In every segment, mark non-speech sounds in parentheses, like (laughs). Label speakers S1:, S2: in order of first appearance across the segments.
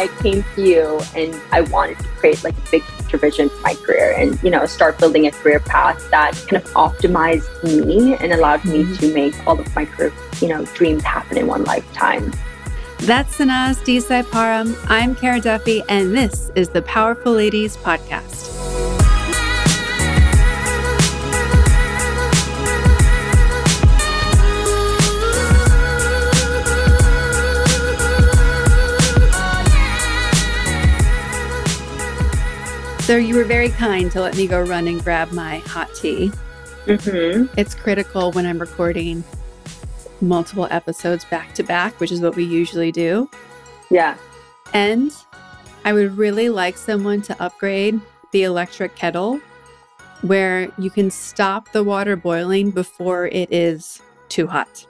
S1: I came to you and I wanted to create like a big picture vision for my career and, you know, start building a career path that kind of optimized me and allowed me mm-hmm. to make all of my career, you know, dreams happen in one lifetime.
S2: That's Sanaz Dizaj Parham. I'm Kara Duffy, and this is the Powerful Ladies Podcast. So you were very kind to let me go run and grab my hot tea. Mm-hmm. It's critical when I'm recording multiple episodes back to back, which is what we usually do.
S1: Yeah.
S2: And I would really like someone to upgrade the electric kettle where you can stop the water boiling before it is too hot.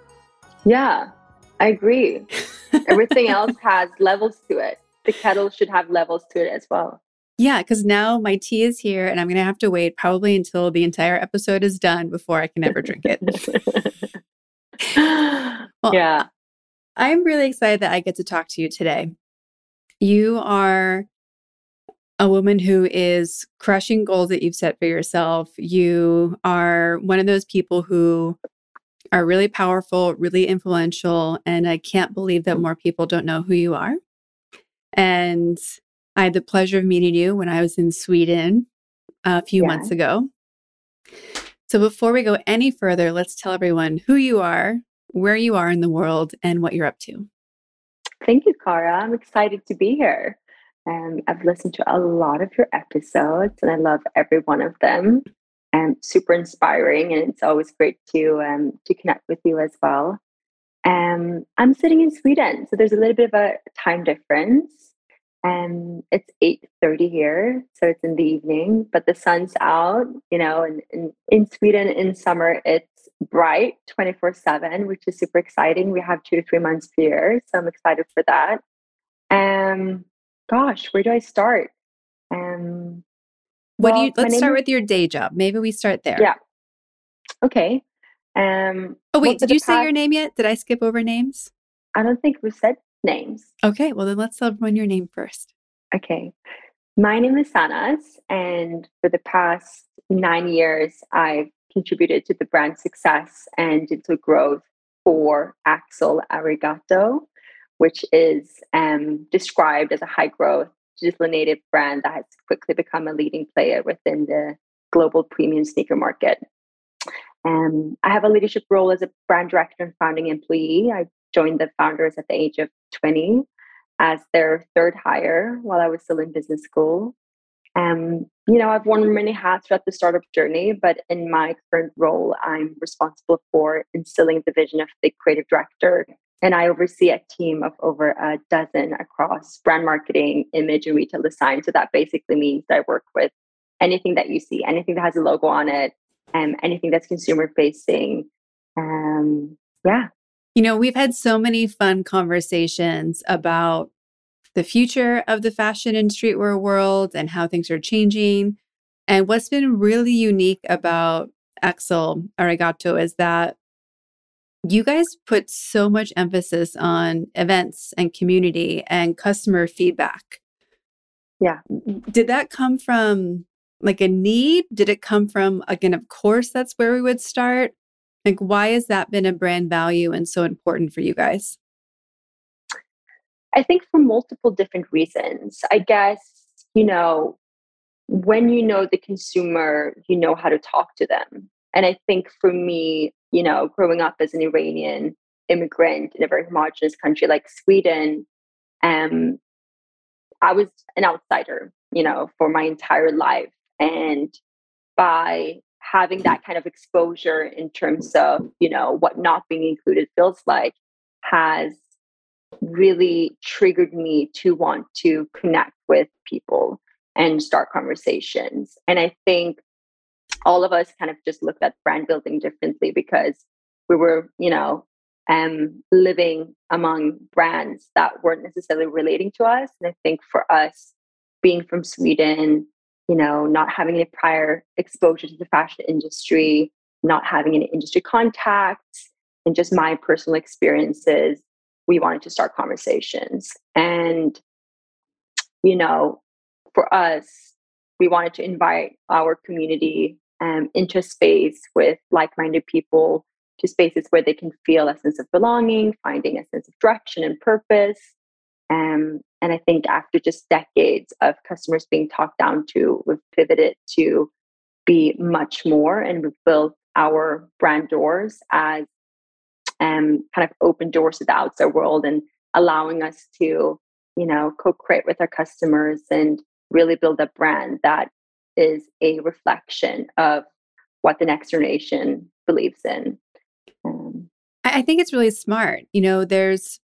S1: Yeah, I agree. (laughs) Everything else has levels to it. The kettle should have levels to it as well.
S2: Yeah, because now my tea is here and I'm going to have to wait probably until the entire episode is done before I can ever drink it. (laughs)
S1: well, yeah.
S2: I'm really excited that I get to talk to you today. You are a woman who is crushing goals that you've set for yourself. You are one of those people who are really powerful, really influential, and I can't believe that more people don't know who you are. And I had the pleasure of meeting you when I was in Sweden a few yeah. months ago. So before we go any further, let's tell everyone who you are, where you are in the world, and what you're up to.
S1: Thank you, Kara. I'm excited to be here. Um, I've listened to a lot of your episodes and I love every one of them. And super inspiring, and it's always great to um, to connect with you as well. Um, I'm sitting in Sweden, so there's a little bit of a time difference and it's 8.30 here so it's in the evening but the sun's out you know and, and in sweden in summer it's bright 24 7 which is super exciting. We have two to three months per year so i'm excited for that. Um gosh where do i start? Um
S2: what well, do you let's start with your day job. Maybe we start there.
S1: Yeah. Okay. Um
S2: oh wait did you past, say your name yet? Did i skip over names?
S1: I don't think we said names.
S2: Okay, well then let's tell everyone your name first.
S1: Okay. My name is Sanaz, and for the past nine years, I've contributed to the brand success and digital growth for Axel Arigato, which is um, described as a high growth, digital native brand that has quickly become a leading player within the global premium sneaker market. Um, I have a leadership role as a brand director and founding employee. I joined the founders at the age of 20 as their third hire while I was still in business school. Um, you know, I've worn many hats throughout the startup journey, but in my current role, I'm responsible for instilling the vision of the creative director. And I oversee a team of over a dozen across brand marketing, image, and retail design. So that basically means that I work with anything that you see, anything that has a logo on it, and um, anything that's consumer facing. Um, yeah,
S2: you know, we've had so many fun conversations about the future of the fashion and streetwear world and how things are changing. And what's been really unique about Axel Arigato is that you guys put so much emphasis on events and community and customer feedback.
S1: Yeah.
S2: Did that come from like a need? Did it come from, again, of course, that's where we would start? Like, why has that been a brand value and so important for you guys?
S1: I think for multiple different reasons. I guess, you know, when you know the consumer, you know how to talk to them. And I think for me, you know, growing up as an Iranian immigrant in a very homogenous country like Sweden, um, I was an outsider, you know, for my entire life. And by having that kind of exposure in terms of you know what not being included feels like has really triggered me to want to connect with people and start conversations. And i think all of us kind of just looked at brand building differently because we were you know um, living among brands that weren't necessarily relating to us. And i think for us being from sweden you know, not having any prior exposure to the fashion industry, not having any industry contacts, and just my personal experiences, we wanted to start conversations. And you know, for us, we wanted to invite our community um, into space with like-minded people to spaces where they can feel a sense of belonging, finding a sense of direction and purpose. Um, and I think after just decades of customers being talked down to, we've pivoted to be much more and we've built our brand doors as um, kind of open doors to the outside world and allowing us to, you know, co-create with our customers and really build a brand that is a reflection of what the next generation believes in.
S2: Um, I think it's really smart. You know, there's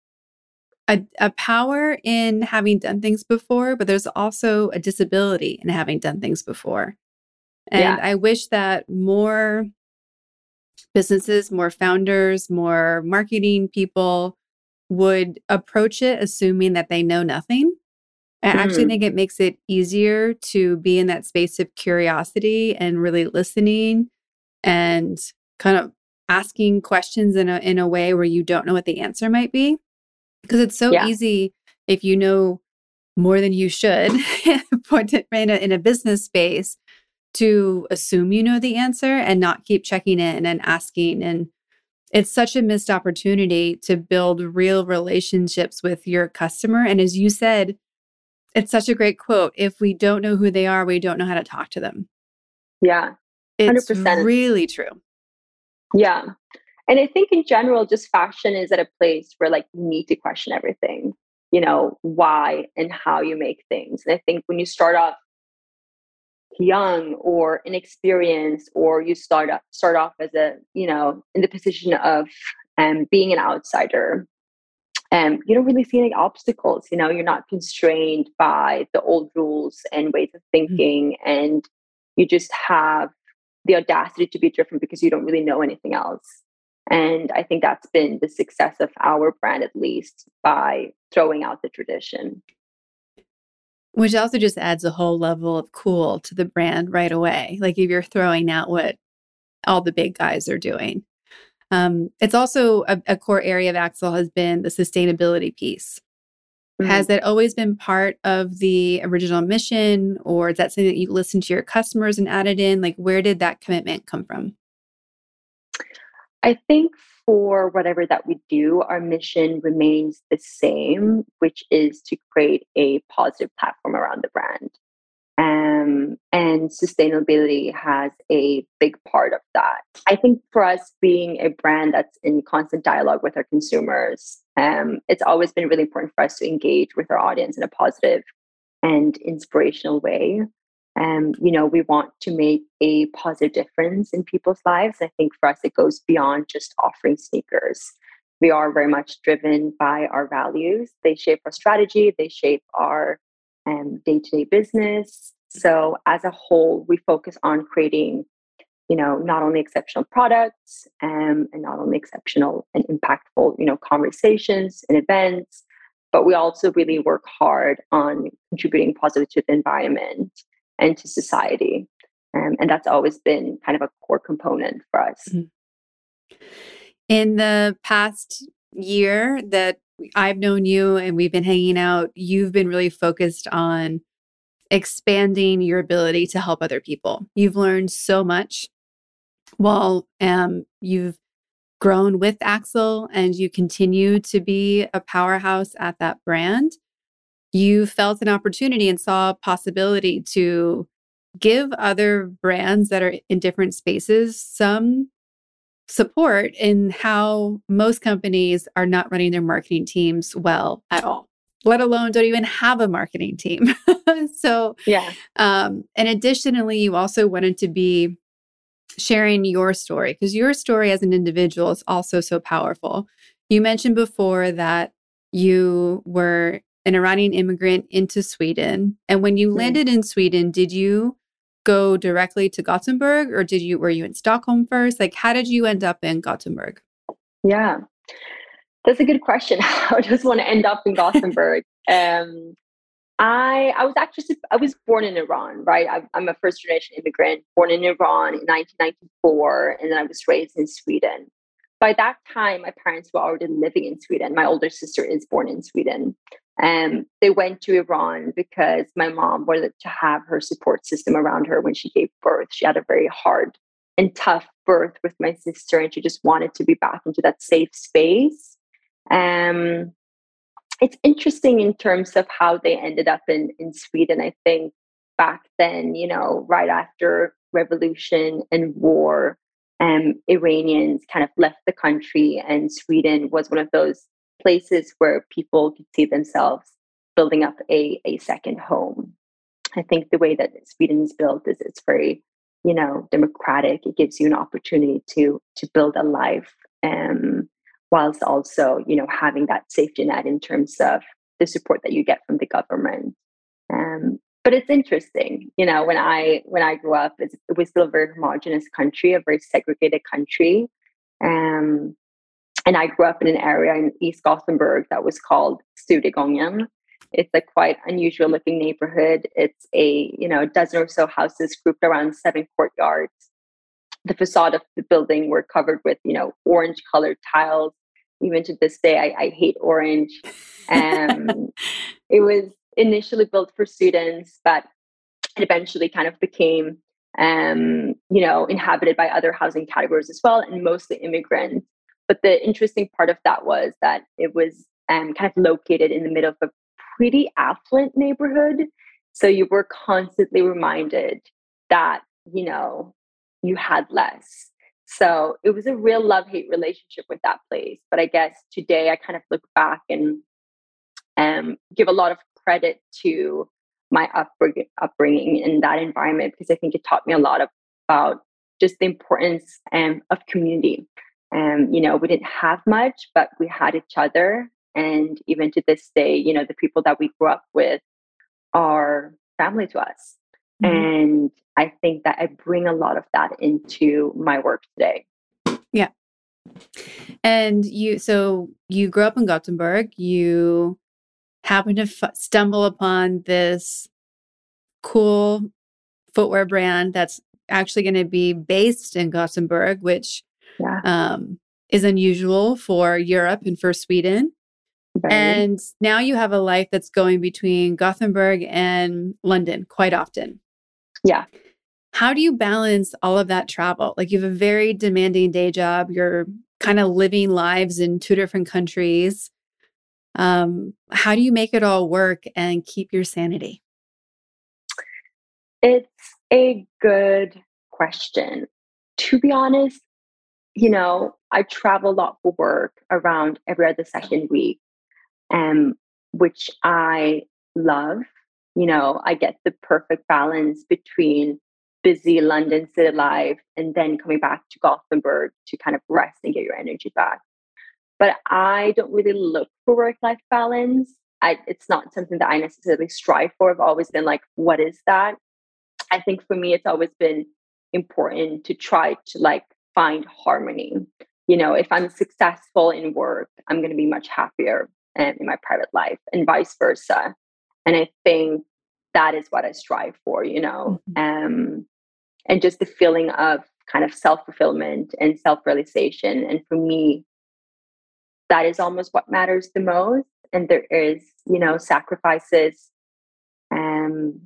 S2: a, a power in having done things before, but there's also a disability in having done things before. And yeah. I wish that more businesses, more founders, more marketing people would approach it assuming that they know nothing. I mm. actually think it makes it easier to be in that space of curiosity and really listening and kind of asking questions in a in a way where you don't know what the answer might be because it's so yeah. easy if you know more than you should (laughs) in a, in a business space to assume you know the answer and not keep checking in and asking and it's such a missed opportunity to build real relationships with your customer and as you said it's such a great quote if we don't know who they are we don't know how to talk to them
S1: yeah
S2: 100%. it's really true
S1: yeah. And I think in general, just fashion is at a place where like you need to question everything, you know, why and how you make things. And I think when you start off young or inexperienced, or you start up start off as a, you know, in the position of um, being an outsider, um, you don't really see any obstacles. You know, you're not constrained by the old rules and ways of mm-hmm. thinking, mm-hmm. and you just have the audacity to be different because you don't really know anything else. And I think that's been the success of our brand, at least by throwing out the tradition.
S2: Which also just adds a whole level of cool to the brand right away. Like if you're throwing out what all the big guys are doing. Um, it's also a, a core area of Axel has been the sustainability piece. Mm-hmm. Has that always been part of the original mission, or is that something that you listened to your customers and added in? Like, where did that commitment come from?
S1: I think for whatever that we do, our mission remains the same, which is to create a positive platform around the brand. Um, and sustainability has a big part of that. I think for us, being a brand that's in constant dialogue with our consumers, um, it's always been really important for us to engage with our audience in a positive and inspirational way. Um, you know, we want to make a positive difference in people's lives. I think for us, it goes beyond just offering sneakers. We are very much driven by our values. They shape our strategy, they shape our day to day business. So, as a whole, we focus on creating you know not only exceptional products um, and not only exceptional and impactful you know conversations and events but we also really work hard on contributing positively to the environment and to society um, and that's always been kind of a core component for us mm-hmm.
S2: in the past year that i've known you and we've been hanging out you've been really focused on expanding your ability to help other people. You've learned so much while um, you've grown with Axel and you continue to be a powerhouse at that brand, you felt an opportunity and saw a possibility to give other brands that are in different spaces some support in how most companies are not running their marketing teams well at all let alone don't even have a marketing team (laughs) so
S1: yeah
S2: um and additionally you also wanted to be sharing your story because your story as an individual is also so powerful. You mentioned before that you were an Iranian immigrant into Sweden. And when you mm-hmm. landed in Sweden, did you go directly to Gothenburg or did you were you in Stockholm first? Like how did you end up in Gothenburg?
S1: Yeah. That's a good question. (laughs) I just want to end up in Gothenburg. (laughs) um, I I was actually I was born in Iran, right? I, I'm a first generation immigrant, born in Iran in 1994, and then I was raised in Sweden. By that time, my parents were already living in Sweden. My older sister is born in Sweden, Um, they went to Iran because my mom wanted to have her support system around her when she gave birth. She had a very hard and tough birth with my sister, and she just wanted to be back into that safe space. Um, it's interesting in terms of how they ended up in, in Sweden. I think back then, you know, right after revolution and war, um, Iranians kind of left the country, and Sweden was one of those places where people could see themselves building up a, a second home. I think the way that Sweden is built is it's very, you know, democratic. It gives you an opportunity to to build a life, um, whilst also, you know, having that safety net in terms of the support that you get from the government. Um, but it's interesting, you know, when I when I grew up, it was still a very homogenous country, a very segregated country. Um, and I grew up in an area in East Gothenburg that was called Studiegången. It's a quite unusual looking neighborhood. It's a you know a dozen or so houses grouped around seven courtyards. The facade of the building were covered with you know orange colored tiles. Even to this day, I, I hate orange. Um, (laughs) it was initially built for students, but it eventually kind of became um, you know inhabited by other housing categories as well, and mostly immigrants. But the interesting part of that was that it was um, kind of located in the middle of a pretty affluent neighborhood. So you were constantly reminded that, you know, you had less. So it was a real love hate relationship with that place. But I guess today I kind of look back and um, give a lot of credit to my upbringing, upbringing in that environment because I think it taught me a lot of, about just the importance um, of community um, you know, we didn't have much, but we had each other. And even to this day, you know, the people that we grew up with are family to us. Mm-hmm. And I think that I bring a lot of that into my work today.
S2: Yeah. And you, so you grew up in Gothenburg. You happened to f- stumble upon this cool footwear brand that's actually going to be based in Gothenburg, which yeah. um, is unusual for Europe and for Sweden. Very. And now you have a life that's going between Gothenburg and London quite often.
S1: Yeah.
S2: How do you balance all of that travel? Like you have a very demanding day job, you're kind of living lives in two different countries. Um, how do you make it all work and keep your sanity?
S1: It's a good question. To be honest, you know, I travel a lot for work around every other second week, um, which I love. You know, I get the perfect balance between busy London city life and then coming back to Gothenburg to kind of rest and get your energy back. But I don't really look for work life balance. I, it's not something that I necessarily strive for. I've always been like, what is that? I think for me, it's always been important to try to like find harmony. You know, if I'm successful in work, I'm going to be much happier um, in my private life and vice versa. And I think that is what I strive for, you know, mm-hmm. um, and just the feeling of kind of self fulfillment and self realization. And for me, that is almost what matters the most. And there is, you know, sacrifices um,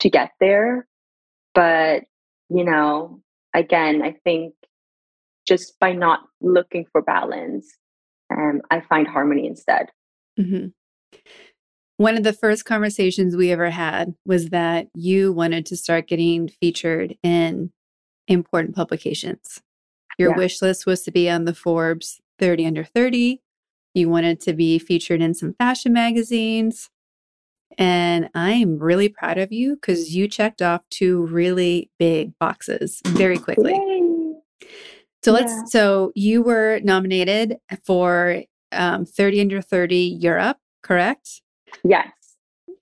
S1: to get there. But, you know, again, I think just by not looking for balance, um, I find harmony instead. Mm-hmm.
S2: One of the first conversations we ever had was that you wanted to start getting featured in important publications. Your yeah. wish list was to be on the Forbes 30 under 30. You wanted to be featured in some fashion magazines. And I'm really proud of you because you checked off two really big boxes very quickly. Yay. So let's, yeah. so you were nominated for um, 30 under 30 Europe, correct?
S1: Yes.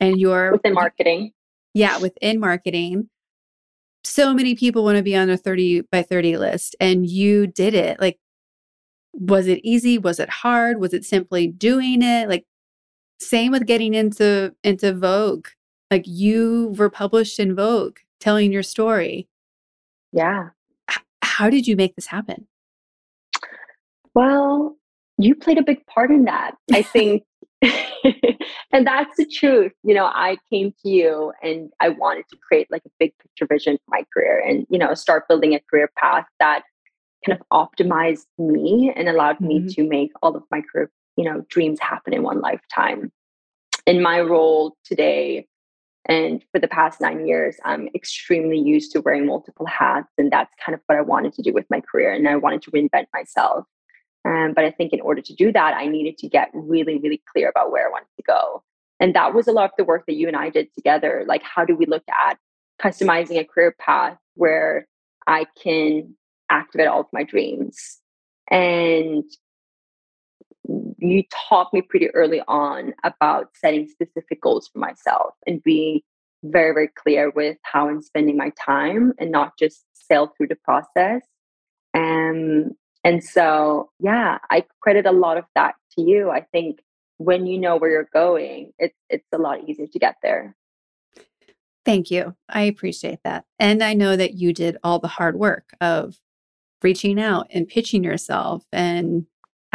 S2: And you're
S1: within marketing.
S2: Yeah, within marketing. So many people want to be on a 30 by 30 list, and you did it. Like, was it easy? Was it hard? Was it simply doing it? Like, same with getting into into Vogue. Like, you were published in Vogue telling your story.
S1: Yeah
S2: how did you make this happen?
S1: Well, you played a big part in that. I think, (laughs) (laughs) and that's the truth. You know, I came to you and I wanted to create like a big picture vision for my career and, you know, start building a career path that kind of optimized me and allowed mm-hmm. me to make all of my career, you know, dreams happen in one lifetime. In my role today, and for the past nine years, I'm extremely used to wearing multiple hats. And that's kind of what I wanted to do with my career. And I wanted to reinvent myself. Um, but I think in order to do that, I needed to get really, really clear about where I wanted to go. And that was a lot of the work that you and I did together. Like, how do we look at customizing a career path where I can activate all of my dreams? And you taught me pretty early on about setting specific goals for myself and being very, very clear with how I'm spending my time and not just sail through the process. And and so, yeah, I credit a lot of that to you. I think when you know where you're going, it's it's a lot easier to get there.
S2: Thank you. I appreciate that. And I know that you did all the hard work of reaching out and pitching yourself and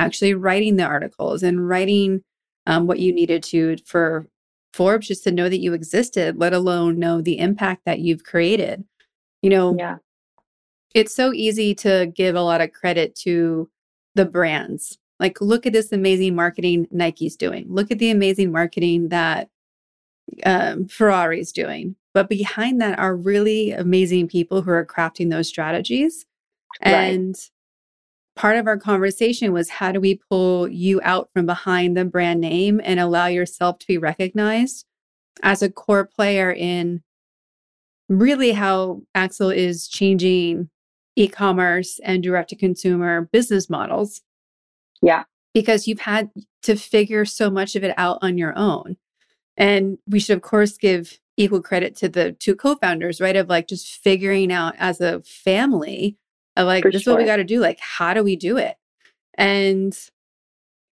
S2: actually writing the articles and writing um, what you needed to for Forbes just to know that you existed, let alone know the impact that you've created. You know,
S1: yeah.
S2: it's so easy to give a lot of credit to the brands. Like, look at this amazing marketing Nike's doing. Look at the amazing marketing that um, Ferrari's doing. But behind that are really amazing people who are crafting those strategies. Right. And part of our conversation was how do we pull you out from behind the brand name and allow yourself to be recognized as a core player in really how Axel is changing e-commerce and direct to consumer business models.
S1: Yeah.
S2: Because you've had to figure so much of it out on your own. And we should of course give equal credit to the two co-founders, right? Of like just figuring out as a family of like, For this sure. is what we got to do. Like, how do we do it? And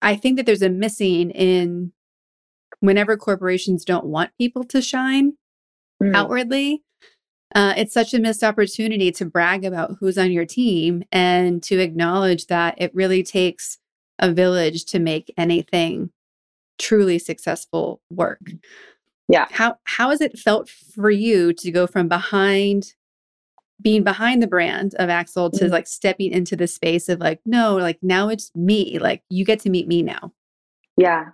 S2: I think that there's a missing in whenever corporations don't want people to shine mm. outwardly. Uh, it's such a missed opportunity to brag about who's on your team and to acknowledge that it really takes a village to make anything truly successful work.
S1: Yeah.
S2: How how has it felt for you to go from behind being behind the brand of Axel to mm-hmm. like stepping into the space of like, no, like now it's me. Like you get to meet me now.
S1: Yeah.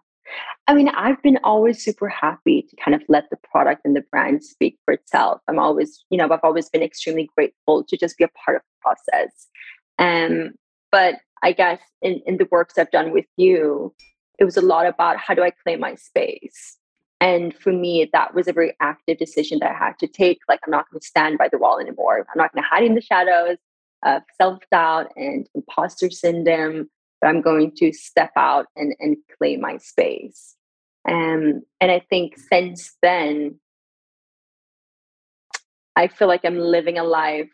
S1: I mean, I've been always super happy to kind of let the product and the brand speak for itself. I'm always, you know, I've always been extremely grateful to just be a part of the process. Um, but I guess in, in the works I've done with you, it was a lot about how do I claim my space? And for me, that was a very active decision that I had to take. Like, I'm not going to stand by the wall anymore. I'm not going to hide in the shadows of self doubt and imposter syndrome, but I'm going to step out and, and claim my space. Um, and I think since then, I feel like I'm living a life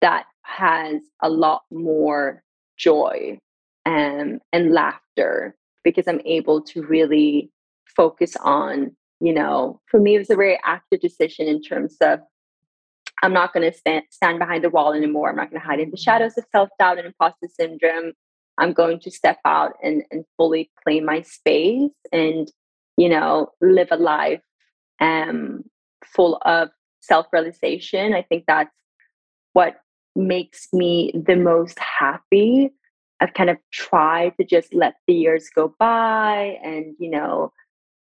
S1: that has a lot more joy um, and laughter because I'm able to really focus on, you know, for me, it was a very active decision in terms of I'm not going to stand, stand behind the wall anymore. I'm not going to hide in the shadows of self doubt and imposter syndrome. I'm going to step out and, and fully claim my space and, you know, live a life um, full of self realization. I think that's what makes me the most happy. I've kind of tried to just let the years go by and, you know,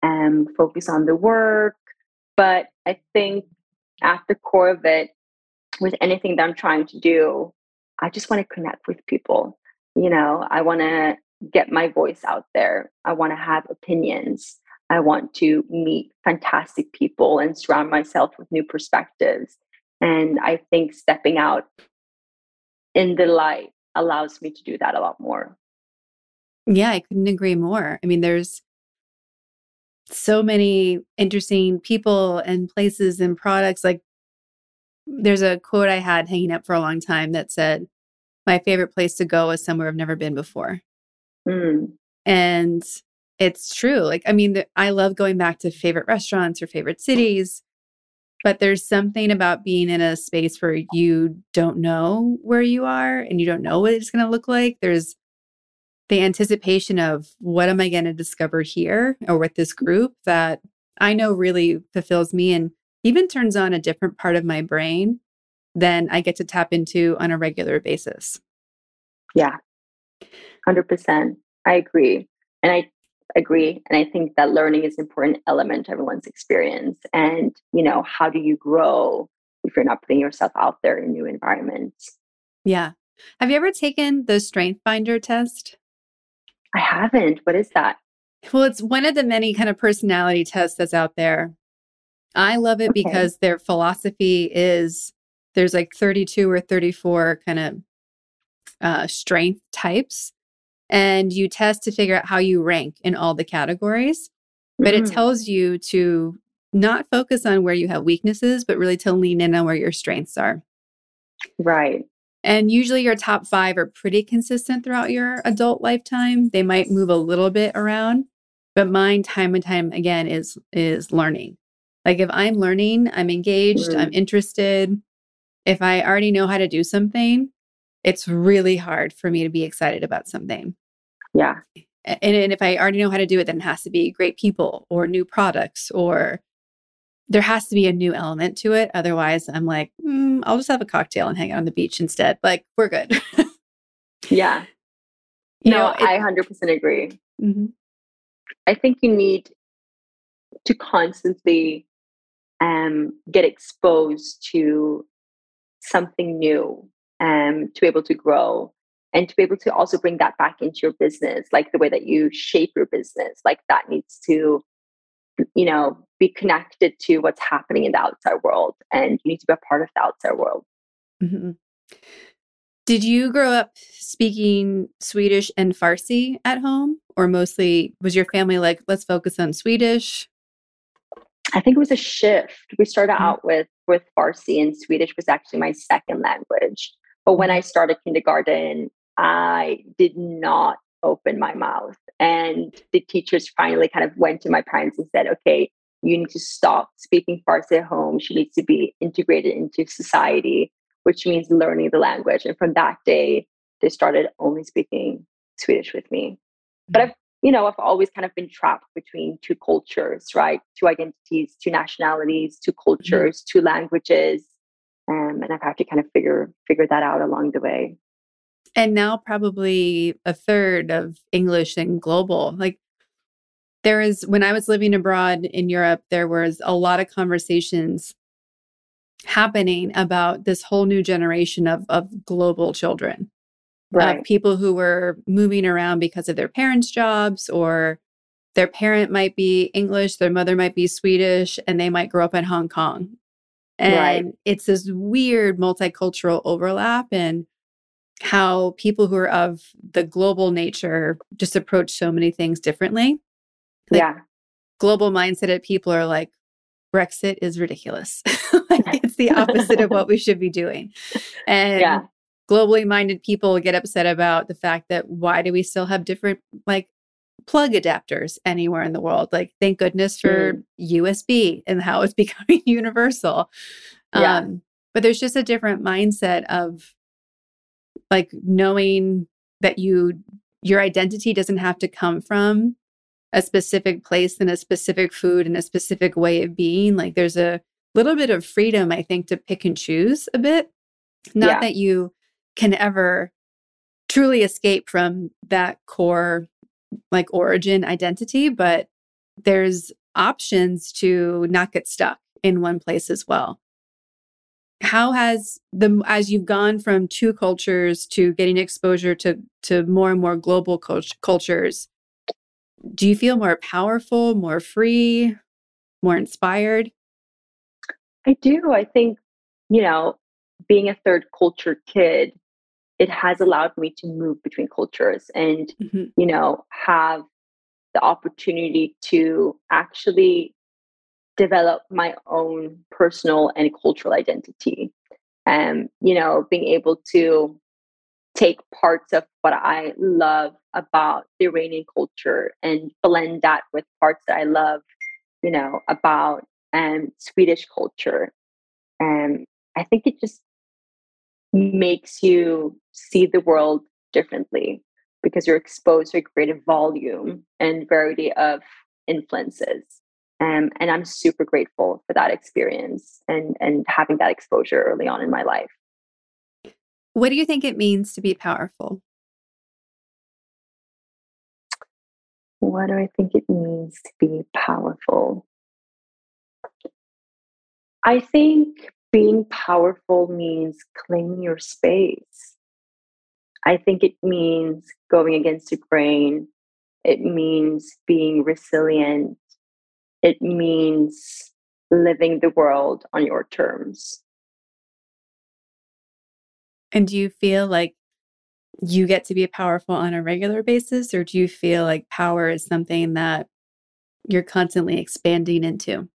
S1: and focus on the work. But I think at the core of it, with anything that I'm trying to do, I just want to connect with people. You know, I want to get my voice out there. I want to have opinions. I want to meet fantastic people and surround myself with new perspectives. And I think stepping out in the light allows me to do that a lot more.
S2: Yeah, I couldn't agree more. I mean, there's so many interesting people and places and products. Like there's a quote I had hanging up for a long time that said, My favorite place to go is somewhere I've never been before. Mm. And it's true. Like, I mean, the, I love going back to favorite restaurants or favorite cities, but there's something about being in a space where you don't know where you are and you don't know what it's going to look like. There's the anticipation of what am I going to discover here or with this group that I know really fulfills me and even turns on a different part of my brain than I get to tap into on a regular basis.
S1: Yeah, 100%. I agree. And I agree. And I think that learning is an important element to everyone's experience. And, you know, how do you grow if you're not putting yourself out there in new environments?
S2: Yeah. Have you ever taken the Strength Finder test?
S1: I haven't. What is that?
S2: Well, it's one of the many kind of personality tests that's out there. I love it okay. because their philosophy is there's like 32 or 34 kind of uh, strength types, and you test to figure out how you rank in all the categories. But mm. it tells you to not focus on where you have weaknesses, but really to lean in on where your strengths are.
S1: Right.
S2: And usually your top five are pretty consistent throughout your adult lifetime. They might move a little bit around, but mine time and time again is is learning. Like if I'm learning, I'm engaged. I'm interested. If I already know how to do something, it's really hard for me to be excited about something.
S1: Yeah.
S2: And, and if I already know how to do it, then it has to be great people or new products or there has to be a new element to it. Otherwise, I'm like, mm, I'll just have a cocktail and hang out on the beach instead. Like, we're good. (laughs)
S1: yeah. You no, know, it, I 100% agree. Mm-hmm. I think you need to constantly um, get exposed to something new um, to be able to grow and to be able to also bring that back into your business, like the way that you shape your business, like that needs to you know, be connected to what's happening in the outside world and you need to be a part of the outside world. Mm-hmm.
S2: Did you grow up speaking Swedish and Farsi at home or mostly was your family like, let's focus on Swedish?
S1: I think it was a shift. We started mm-hmm. out with with Farsi and Swedish was actually my second language. But when mm-hmm. I started kindergarten, I did not open my mouth. And the teachers finally kind of went to my parents and said, okay, you need to stop speaking Farsi at home. She needs to be integrated into society, which means learning the language. And from that day, they started only speaking Swedish with me. But I've, you know, I've always kind of been trapped between two cultures, right? Two identities, two nationalities, two mm-hmm. cultures, two languages. Um, and I've had to kind of figure figure that out along the way
S2: and now probably a third of English and global. Like there is, when I was living abroad in Europe, there was a lot of conversations happening about this whole new generation of, of global children. Right. Of people who were moving around because of their parents' jobs or their parent might be English, their mother might be Swedish, and they might grow up in Hong Kong. And right. it's this weird multicultural overlap. And how people who are of the global nature just approach so many things differently.
S1: Like yeah.
S2: Global mindset of people are like, Brexit is ridiculous. (laughs) like (laughs) it's the opposite of what we should be doing. And yeah. globally minded people get upset about the fact that why do we still have different like plug adapters anywhere in the world? Like, thank goodness for mm. USB and how it's (laughs) becoming universal. Yeah. Um, but there's just a different mindset of like knowing that you your identity doesn't have to come from a specific place and a specific food and a specific way of being like there's a little bit of freedom i think to pick and choose a bit not yeah. that you can ever truly escape from that core like origin identity but there's options to not get stuck in one place as well how has the as you've gone from two cultures to getting exposure to to more and more global cult- cultures do you feel more powerful more free more inspired
S1: i do i think you know being a third culture kid it has allowed me to move between cultures and mm-hmm. you know have the opportunity to actually develop my own personal and cultural identity. And, you know, being able to take parts of what I love about the Iranian culture and blend that with parts that I love, you know, about um, Swedish culture. And I think it just makes you see the world differently. because you're exposed to a greater volume and variety of influences. Um, and I'm super grateful for that experience and and having that exposure early on in my life.
S2: What do you think it means to be powerful?
S1: What do I think it means to be powerful? I think being powerful means claiming your space. I think it means going against the grain. It means being resilient. It means living the world on your terms.
S2: And do you feel like you get to be powerful on a regular basis, or do you feel like power is something that you're constantly expanding into?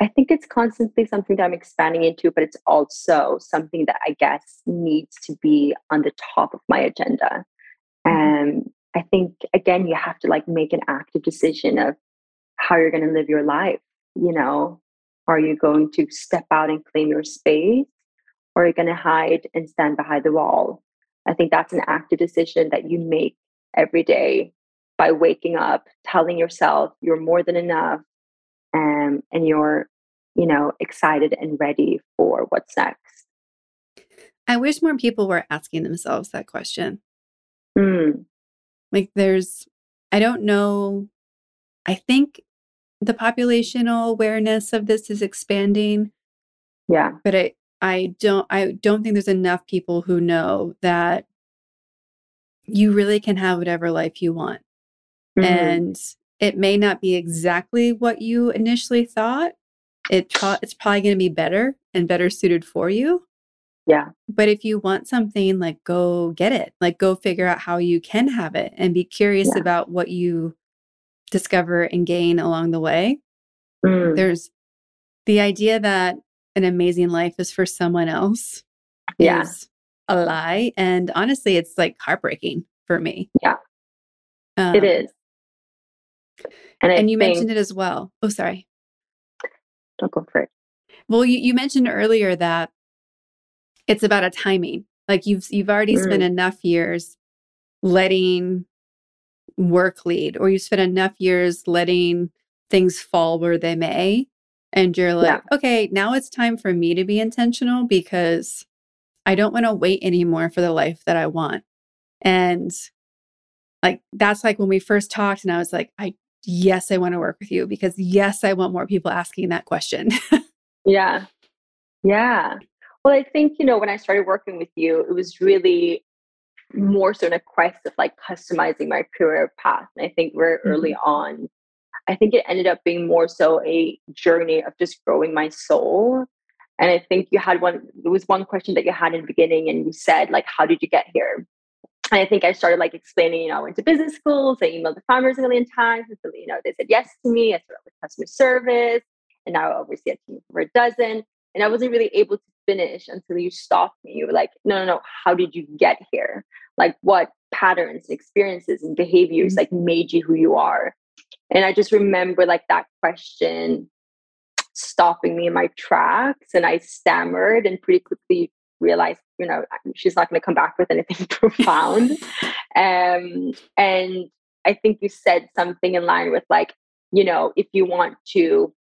S1: I think it's constantly something that I'm expanding into, but it's also something that I guess needs to be on the top of my agenda. And mm-hmm. um, I think again, you have to like make an active decision of how you're going to live your life. You know, are you going to step out and claim your space, or are you going to hide and stand behind the wall? I think that's an active decision that you make every day by waking up, telling yourself you're more than enough, um, and you're you know excited and ready for what's next
S2: i wish more people were asking themselves that question
S1: mm.
S2: Like there's i don't know i think the populational awareness of this is expanding
S1: yeah
S2: but i i don't i don't think there's enough people who know that you really can have whatever life you want mm. and it may not be exactly what you initially thought. It pro- it's probably going to be better and better suited for you.
S1: Yeah.
S2: But if you want something, like go get it. Like go figure out how you can have it and be curious yeah. about what you discover and gain along the way. Mm. There's the idea that an amazing life is for someone else.
S1: Yeah.
S2: a lie. And honestly, it's like heartbreaking for me.
S1: Yeah. Um, it is.
S2: And, and you think, mentioned it as well. Oh, sorry.
S1: Don't go for it.
S2: Well, you, you mentioned earlier that it's about a timing. Like you've you've already mm. spent enough years letting work lead, or you spent enough years letting things fall where they may. And you're like, yeah. okay, now it's time for me to be intentional because I don't want to wait anymore for the life that I want. And like that's like when we first talked and I was like, I yes, I want to work with you because yes, I want more people asking that question. (laughs)
S1: yeah. Yeah. Well, I think, you know, when I started working with you, it was really more so in a quest of like customizing my career path. And I think very early mm-hmm. on, I think it ended up being more so a journey of just growing my soul. And I think you had one, there was one question that you had in the beginning, and you said, like, how did you get here? And I think I started like explaining, you know, I went to business schools, I emailed the farmers a million times. And so, you know, they said yes to me. I started with customer service and now I oversee a team over a dozen. And I wasn't really able to finish until you stopped me. You were like, no, no, no, how did you get here? Like what patterns, experiences, and behaviors mm-hmm. like made you who you are? And I just remember like that question stopping me in my tracks and I stammered and pretty quickly realized, you know, she's not going to come back with anything (laughs) profound. Um, and I think you said something in line with like, you know, if you want to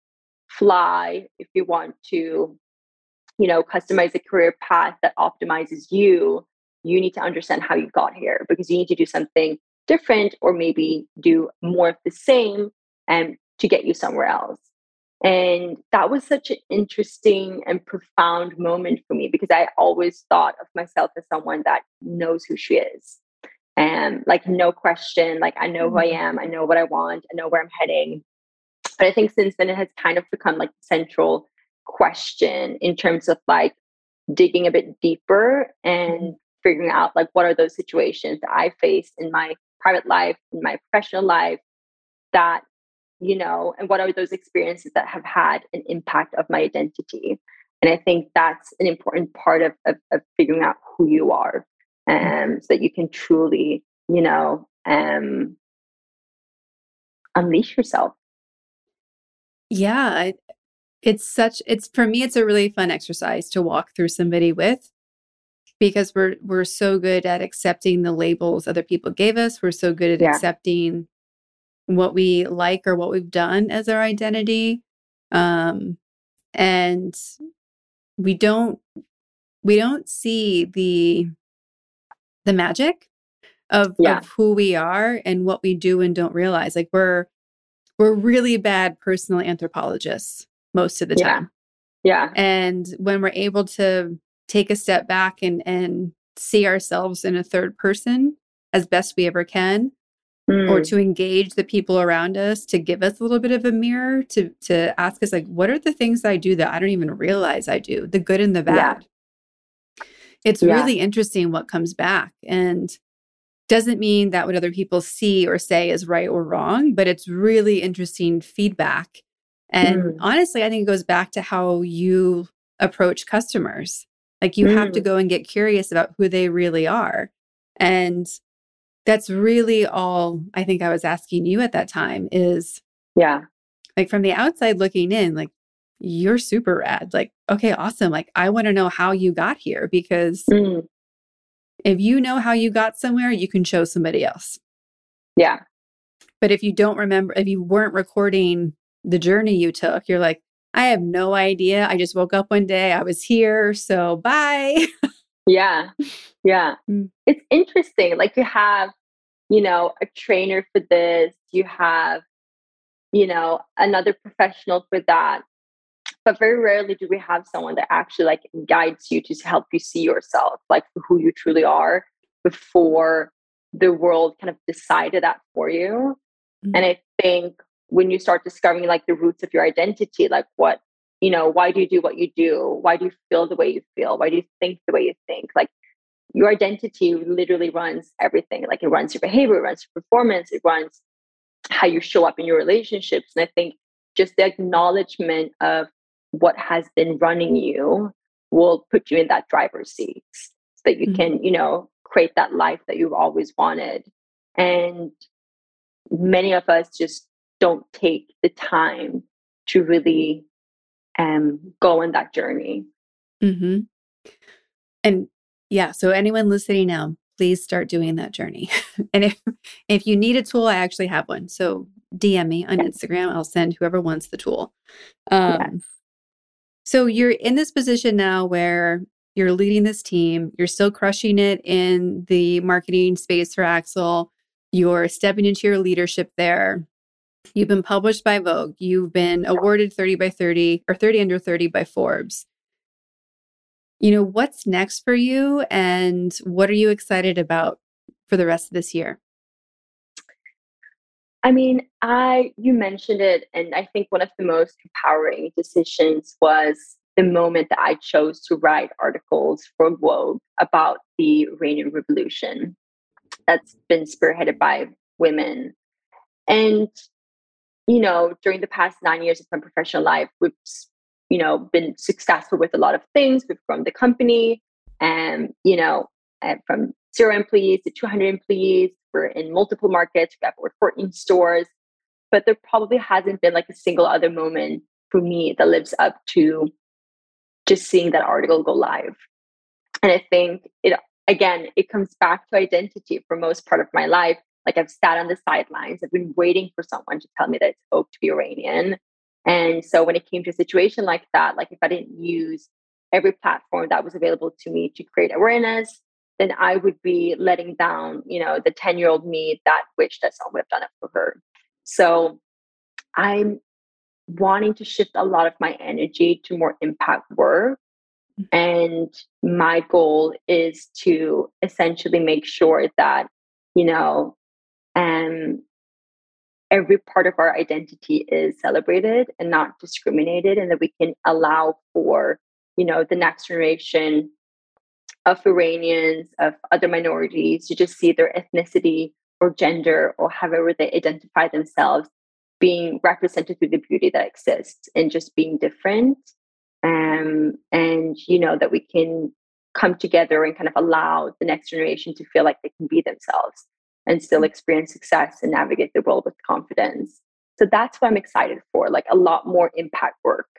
S1: fly, if you want to, you know, customize a career path that optimizes you, you need to understand how you got here because you need to do something different or maybe do more of the same and to get you somewhere else. And that was such an interesting and profound moment for me because I always thought of myself as someone that knows who she is. And like, no question, like, I know who I mm-hmm. am, I know what I want, I know where I'm heading. But I think since then, it has kind of become like central question in terms of like digging a bit deeper and mm-hmm. figuring out like what are those situations that I faced in my private life, in my professional life that you know, and what are those experiences that have had an impact of my identity? And I think that's an important part of, of, of figuring out who you are mm-hmm. um, so that you can truly, you know, um, unleash yourself.
S2: Yeah. It's such, it's for me, it's a really fun exercise to walk through somebody with because we're we're so good at accepting the labels other people gave us. We're so good at yeah. accepting what we like or what we've done as our identity. Um, and we don't we don't see the the magic of, yeah. of who we are and what we do and don't realize. Like we're we're really bad personal anthropologists most of the
S1: yeah.
S2: time.
S1: Yeah.
S2: And when we're able to take a step back and and see ourselves in a third person as best we ever can mm. or to engage the people around us to give us a little bit of a mirror to to ask us like what are the things I do that I don't even realize I do the good and the bad yeah. it's yeah. really interesting what comes back and doesn't mean that what other people see or say is right or wrong but it's really interesting feedback and mm. honestly I think it goes back to how you approach customers like you mm. have to mm. go and get curious about who they really are and that's really all I think I was asking you at that time is
S1: yeah.
S2: Like from the outside looking in, like you're super rad. Like, okay, awesome. Like I want to know how you got here because mm. if you know how you got somewhere, you can show somebody else.
S1: Yeah.
S2: But if you don't remember, if you weren't recording the journey you took, you're like, I have no idea. I just woke up one day, I was here, so bye. (laughs)
S1: Yeah. Yeah. Mm. It's interesting. Like you have, you know, a trainer for this, you have, you know, another professional for that. But very rarely do we have someone that actually like guides you to help you see yourself, like who you truly are before the world kind of decided that for you. Mm-hmm. And I think when you start discovering like the roots of your identity, like what you know why do you do what you do? Why do you feel the way you feel? Why do you think the way you think? Like your identity literally runs everything. Like it runs your behavior it runs your performance it runs how you show up in your relationships. And i think just the acknowledgement of what has been running you will put you in that driver's seat so that you mm-hmm. can you know create that life that you've always wanted. And many of us just don't take the time to really um, go on that journey.
S2: Mm-hmm. And yeah, so anyone listening now, please start doing that journey. (laughs) and if if you need a tool, I actually have one. So DM me on yes. Instagram. I'll send whoever wants the tool. Um, yes. So you're in this position now where you're leading this team. You're still crushing it in the marketing space for Axel. You're stepping into your leadership there. You've been published by Vogue. You've been awarded 30 by 30 or 30 under 30 by Forbes. You know, what's next for you and what are you excited about for the rest of this year?
S1: I mean, I you mentioned it and I think one of the most empowering decisions was the moment that I chose to write articles for Vogue about the Iranian revolution that's been spearheaded by women. And you know, during the past nine years of my professional life, we've, you know, been successful with a lot of things. We've grown the company and, you know, from zero employees to 200 employees. We're in multiple markets. We have over 14 stores. But there probably hasn't been like a single other moment for me that lives up to just seeing that article go live. And I think it, again, it comes back to identity for most part of my life like I've sat on the sidelines. I've been waiting for someone to tell me that it's okay to be Iranian. And so when it came to a situation like that, like if I didn't use every platform that was available to me to create awareness, then I would be letting down, you know, the 10 year old me that wished that someone would have done it for her. So I'm wanting to shift a lot of my energy to more impact work. Mm-hmm. And my goal is to essentially make sure that, you know, and every part of our identity is celebrated and not discriminated and that we can allow for you know the next generation of iranians of other minorities to just see their ethnicity or gender or however they identify themselves being represented through the beauty that exists and just being different. Um, and you know that we can come together and kind of allow the next generation to feel like they can be themselves and still experience success and navigate the world with confidence. So that's what I'm excited for, like a lot more impact work.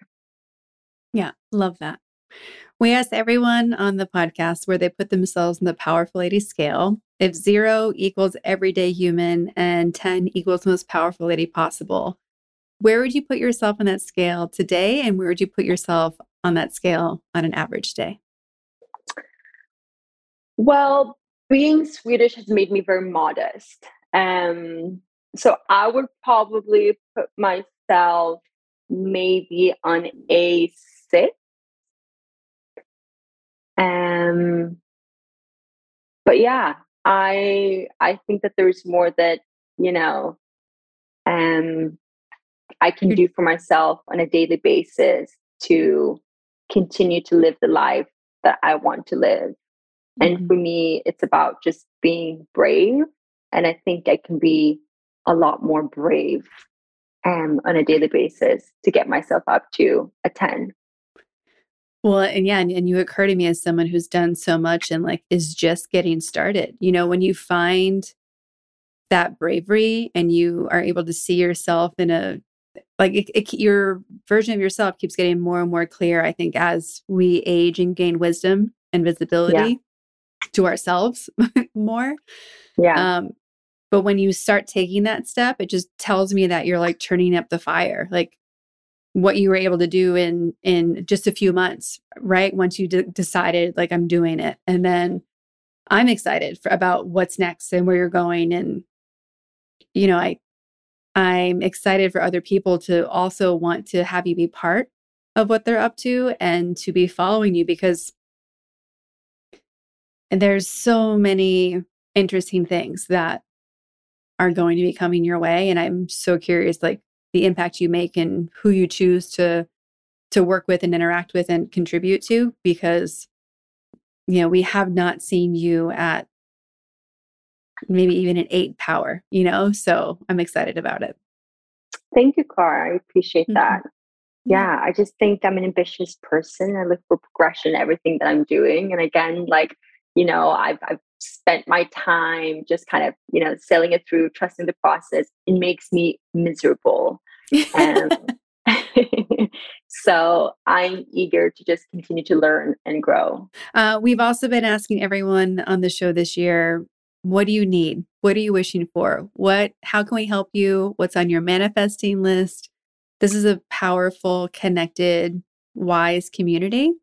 S2: Yeah, love that. We asked everyone on the podcast where they put themselves in the Powerful Lady scale. If zero equals everyday human and 10 equals most powerful lady possible, where would you put yourself on that scale today? And where would you put yourself on that scale on an average day?
S1: Well, being Swedish has made me very modest. Um, so I would probably put myself maybe on a six. Um, but yeah, I I think that there's more that you know, um, I can do for myself on a daily basis to continue to live the life that I want to live. Mm-hmm. And for me, it's about just being brave. And I think I can be a lot more brave um, on a daily basis to get myself up to a 10.
S2: Well, and yeah, and, and you occur to me as someone who's done so much and like is just getting started. You know, when you find that bravery and you are able to see yourself in a like it, it, your version of yourself keeps getting more and more clear i think as we age and gain wisdom and visibility. To ourselves (laughs) more
S1: yeah.
S2: um but when you start taking that step it just tells me that you're like turning up the fire like what you were able to do in in just a few months right once you d- decided like i'm doing it and then i'm excited for, about what's next and where you're going and you know i I'm excited for other people to also want to have you be part of what they're up to and to be following you because and there's so many interesting things that are going to be coming your way and I'm so curious like the impact you make and who you choose to to work with and interact with and contribute to because you know we have not seen you at maybe even an eight power, you know? So I'm excited about it.
S1: Thank you, Cara. I appreciate mm-hmm. that. Yeah, I just think I'm an ambitious person. I look for progression in everything that I'm doing. And again, like, you know, I've, I've spent my time just kind of, you know, sailing it through, trusting the process. It makes me miserable. Um, (laughs) (laughs) so I'm eager to just continue to learn and grow.
S2: Uh, we've also been asking everyone on the show this year what do you need? What are you wishing for? What how can we help you? What's on your manifesting list? This is a powerful, connected, wise community.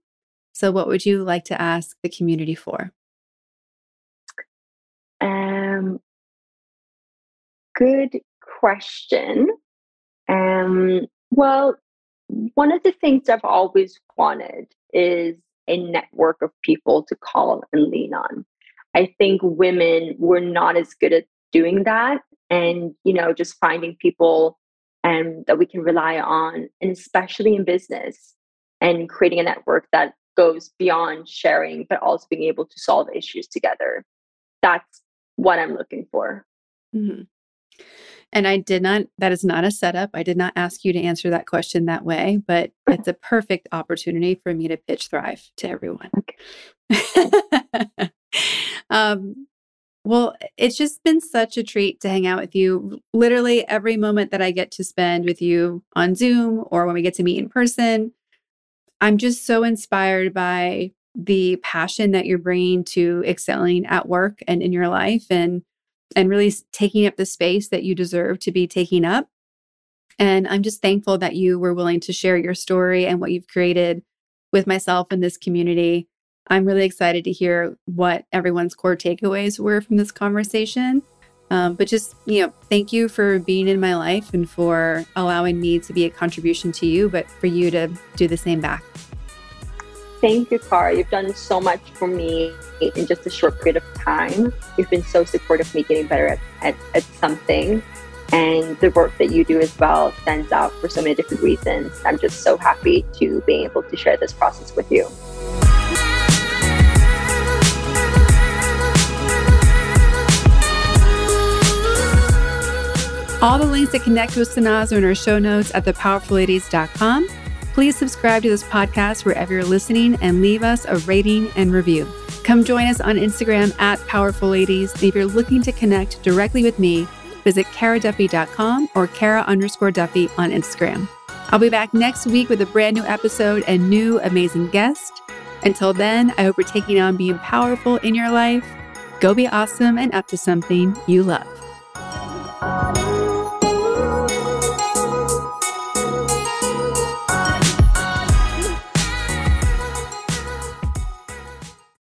S2: So what would you like to ask the community for?
S1: Um good question. Um well, one of the things I've always wanted is a network of people to call and lean on. I think women were not as good at doing that. And, you know, just finding people um, that we can rely on, and especially in business, and creating a network that goes beyond sharing, but also being able to solve issues together. That's what I'm looking for.
S2: Mm-hmm. And I did not, that is not a setup. I did not ask you to answer that question that way, but (laughs) it's a perfect opportunity for me to pitch Thrive to everyone. Okay. (laughs) um, well, it's just been such a treat to hang out with you. Literally every moment that I get to spend with you on Zoom or when we get to meet in person, I'm just so inspired by the passion that you're bringing to excelling at work and in your life and and really taking up the space that you deserve to be taking up. And I'm just thankful that you were willing to share your story and what you've created with myself and this community. I'm really excited to hear what everyone's core takeaways were from this conversation. Um, but just, you know, thank you for being in my life and for allowing me to be a contribution to you, but for you to do the same back.
S1: Thank you, Cara. You've done so much for me in just a short period of time. You've been so supportive of me getting better at, at, at something. And the work that you do as well stands out for so many different reasons. I'm just so happy to be able to share this process with you.
S2: All the links that connect with Sanaz are in our show notes at thepowerfulladies.com. Please subscribe to this podcast wherever you're listening and leave us a rating and review. Come join us on Instagram at Powerful Ladies. And If you're looking to connect directly with me, visit caraduffy.com or cara underscore duffy on Instagram. I'll be back next week with a brand new episode and new amazing guest. Until then, I hope you're taking on being powerful in your life. Go be awesome and up to something you love.